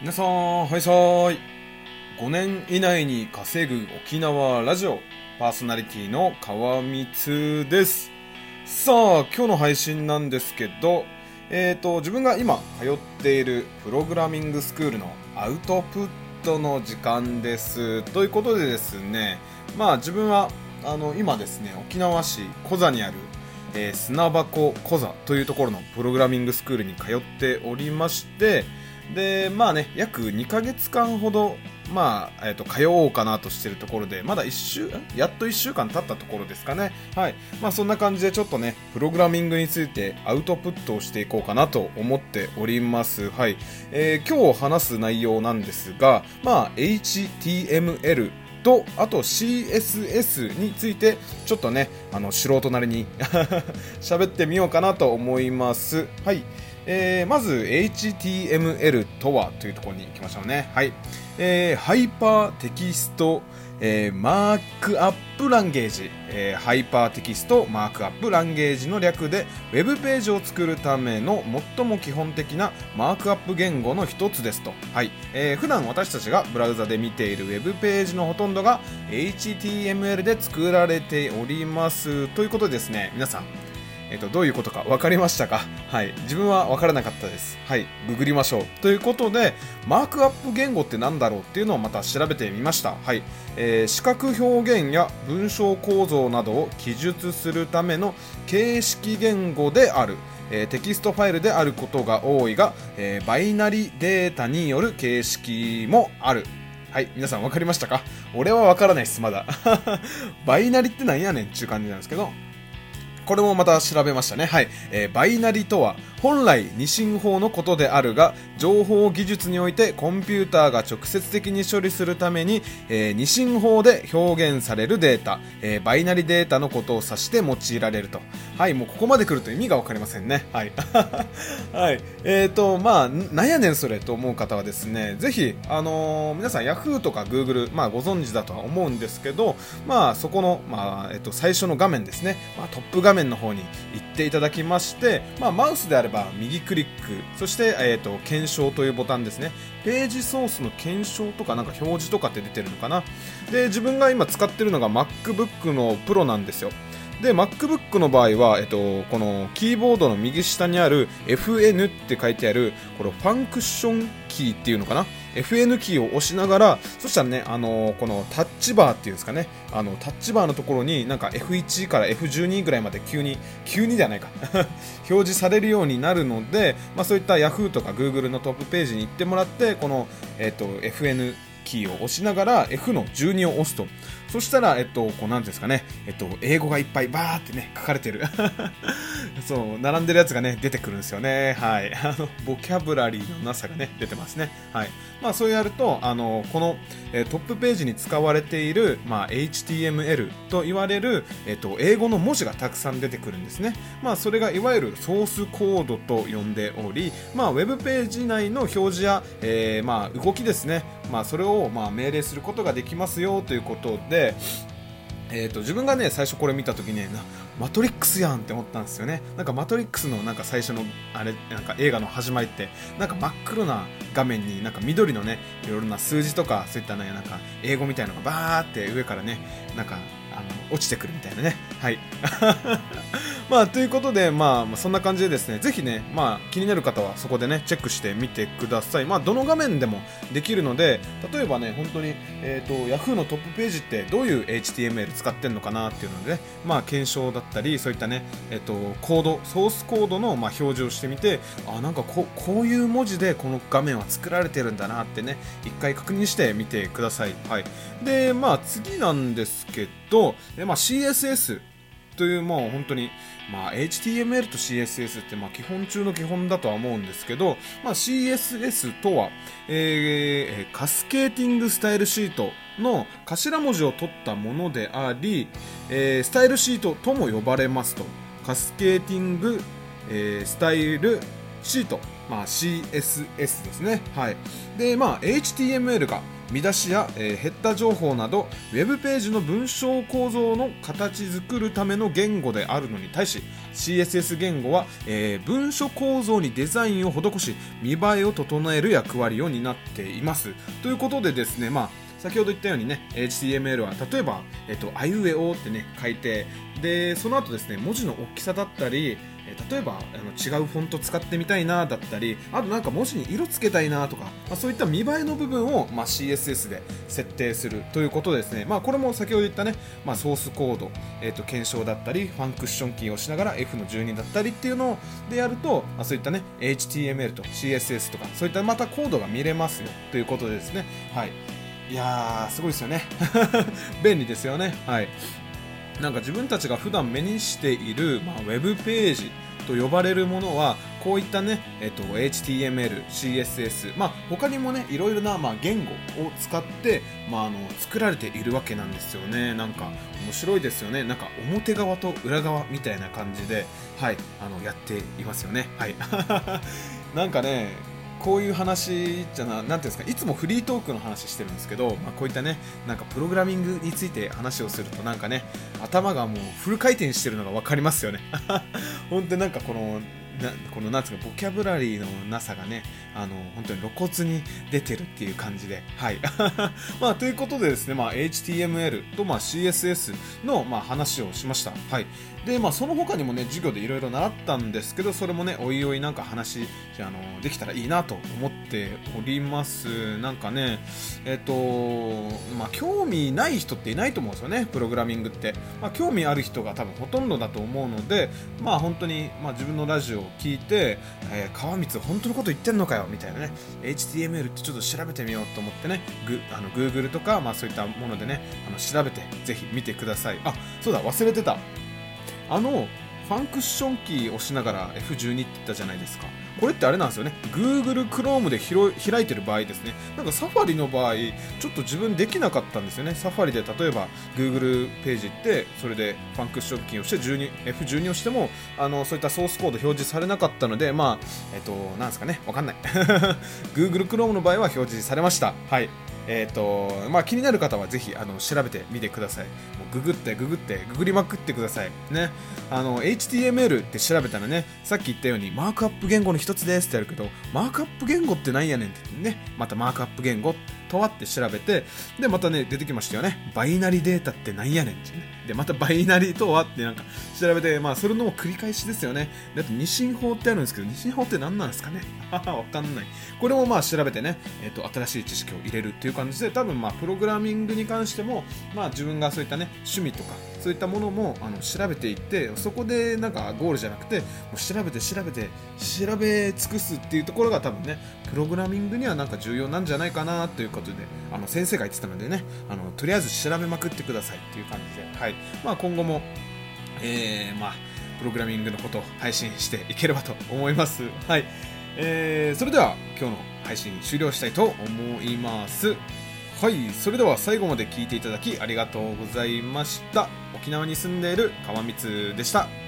皆さん、はいさーい。5年以内に稼ぐ沖縄ラジオ、パーソナリティの川光です。さあ、今日の配信なんですけど、えーと、自分が今通っているプログラミングスクールのアウトプットの時間です。ということでですね、まあ自分は、あの、今ですね、沖縄市コザにあるえー砂箱コザというところのプログラミングスクールに通っておりましてでまあね約2ヶ月間ほどまあ、えっ、と、通おうかなとしてるところで、まだ1週、やっと1週間経ったところですかね。はい。まあ、そんな感じでちょっとね、プログラミングについてアウトプットをしていこうかなと思っております。はい。えー今日話す内容なんですが、まあ、HTML と、あと CSS について、ちょっとね、あの、素人なりに 喋ってみようかなと思います。はい。えーまず HTML とはというところに行きましょうね。はい。えーハイパーテキスト、えーマークアップランゲージ、えーハイパーテキストマークアップランゲージの略でウェブページを作るための最も基本的なマークアップ言語の一つですと。はい。えー普段私たちがブラウザで見ているウェブページのほとんどが HTML で作られております。ということでですね、皆さん、えっと、どういうことか分かりましたか？はい。自分は分からなかったです。はい。ググりましょう。ということで、マークアップ言語って何だろうっていうのをまた調べてみました。はい。えー視覚表現や文章構造などを記述するための形式言語である。えーテキストファイルであることが多いが、えーバイナリデータによる形式もある。はい、皆さん分かりましたか？俺は分からないです、まだ。バイナリってなんやねんっていう感じなんですけど、これもまた調べましたね。はい。えーバイナリとは、本来二進法のことであるが、情報技術においてコンピューターが直接的に処理するために、えー二進法で表現されるデータ、えーバイナリデータのことを指して用いられると。はい、もうここまで来ると意味がわかりませんね。はい。はい。えーと、まあ、なんやねんそれと思う方はですね、ぜひ、あのー皆さん Yahoo とか Google、まあご存知だとは思うんですけど、まあそこの、まあ、えっと、最初の画面ですね、まあトップ画面の方に行っていただきまして、まあマウスであればば右クリック、そして、えっと、検証というボタンですね。ページソースの検証とかなんか表示とかって出てるのかな。で、自分が今使ってるのが MacBook の Pro なんですよ。で、MacBook の場合は、えっと、このキーボードの右下にある FN って書いてある、このファンクションキーっていうのかな？FN キーを押しながら、そしたらね、あのこのタッチバーっていうんですかね、あの、タッチバーのところになんか F1 から F12 ぐらいまで急に、急にではないか、表示されるようになるので、まあそういった Yahoo とか Google のトップページに行ってもらって、この、えっと、FN キーを押しながら F の12を押すと。そしたら、えっと、こう、なんですかね、えっと、英語がいっぱいバーってね、書かれてる。そう、並んでるやつがね、出てくるんですよね。はい。あの、ボキャブラリーのなさがね、出てますね。はい。まあ、そうやると、あの、この、えートップページに使われている、まあ、HTML と言われる、えっと、英語の文字がたくさん出てくるんですね。まあ、それがいわゆるソースコードと呼んでおり、まあ、ウェブページ内の表示や、えーまあ、動きですね。まあ、それを、まあ、命令することができますよということで、でえー、と自分がね最初これ見た時ねマトリックスやんって思ったんですよね。なんかマトリックスのなんか最初のあれなんか映画の始まりってなんか真っ黒な画面になんか緑のねいろいろな数字とかそういったねなんか英語みたいのがバーって上からねなんかあの落ちてくるみたいなね。はい。まあということでまあそんな感じでですねぜひねまあ気になる方はそこでねチェックしてみてください。まあどの画面でもできるので例えばね本当にえっ、と Yahoo のトップページってどういう HTML 使ってんのかなっていうので、ね、まあ検証だったりそういったねえっ、とコードソースコードのまあ表示をしてみてあなんかここういう文字でこの画面は作られてるんだなってね一回確認してみてください。はい。でまあ次なんですけどえまあ CSS というもう本当に、まあ、HTML と CSS ってまあ基本中の基本だとは思うんですけど、まあ、CSS とは、えーカスケーティングスタイルシートの頭文字を取ったものであり、えースタイルシートとも呼ばれますとカスケーティング、えースタイルシート、まあ、CSS ですね。はい。で、まあ、HTML が見出しや、えーヘッダ情報などウェブページの文章構造の形作るための言語であるのに対し CSS 言語は、えー文書構造にデザインを施し見栄えを整える役割を担っています。ということでですねまあ先ほど言ったようにね HTML は例えば、えっと、あいうえおってね書いてでその後ですね文字の大きさだったり例えばあの違うフォント使ってみたいなだったりあとなんか文字に色つけたいなとか、まあ、そういった見栄えの部分を、まあ、CSS で設定するということですね、まあ、これも先ほど言ったね、まあ、ソースコード、えー、と検証だったりファンクッションキーをしながら F の12だったりっていうのでやると、まあ、そういったね HTML と CSS とかそういったまたコードが見れますよということですね。はい。いやーすごいですよね。便利ですよね。はい。なんか自分たちが普段目にしている、まあ、ウェブページと呼ばれるものはこういったね、えっと、HTML、CSS、まあ、他にもねいろいろな、まあ、言語を使って、まあ、あの作られているわけなんですよね。なんか面白いですよね。なんか表側と裏側みたいな感じで、はい、あのやっていますよね。はい。なんかねこういう話じゃな、なんていうんですか、いつもフリートークの話してるんですけど、まあ、こういったね、なんかプログラミングについて話をすると、なんかね、頭がもうフル回転してるのが分かりますよね。本当になんかこの、なこのなんつうかボキャブラリーのなさがねあの本当に露骨に出てるっていう感じではい。まあということでですね、まあ、HTML と、まあ、CSS の、まあ、話をしました。はい。でまあその他にもね授業でいろいろ習ったんですけどそれもねおいおいなんか話あのできたらいいなと思っております。なんかねえっ、とまあ興味ない人っていないと思うんですよねプログラミングって、まあ、興味ある人が多分ほとんどだと思うのでまあ本当に、まあ、自分のラジオを聞いて、えー川光本当のこと言ってんのかよみたいなね。HTML ってちょっと調べてみようと思ってね。グあの Google とか、まあ、そういったものでねあの調べてぜひ見てください。あそうだ忘れてた。あのファンクッションキー押しながら F12 って言ったじゃないですか。これってあれなんですよね。Google Chrome で開いてる場合ですね。なんかサファリの場合ちょっと自分できなかったんですよね。サファリで例えば Google ページ行ってそれでファンクッションキーをして12 F12 をしてもあのそういったソースコード表示されなかったのでまあえっとなんですかね。わかんない。Google Chrome の場合は表示されました。はい。えーとまあ、気になる方はぜひあの調べてみてください。もうググってググってググりまくってください。ね、あの HTML って調べたらねさっき言ったようにマークアップ言語の一つですってやるけどマークアップ言語ってなんやねんって言ってねまたマークアップ言語ってとはって調べてでまたね出てきましたよね。バイナリデータってなんやねんってね。でまたバイナリとはってなんか調べてまあそれの繰り返しですよね。だって二進法ってあるんですけど二進法って何なんですかね。わかんない。これもまあ調べてね、えー、と新しい知識を入れるっていう感じで多分まあプログラミングに関してもまあ自分がそういったね趣味とかそういったものもあの調べていってそこでなんかゴールじゃなくてもう調べて調べて調べ尽くすっていうところが多分ねプログラミングにはなんか重要なんじゃないかなということであの先生が言ってたのでねあのとりあえず調べまくってくださいっていう感じで、はいまあ、今後も、えーまあ、プログラミングのことを配信していければと思います。はいえーそれでは今日の配信終了したいと思います。はい、それでは最後まで聞いていただきありがとうございました。沖縄に住んでいる川光でした。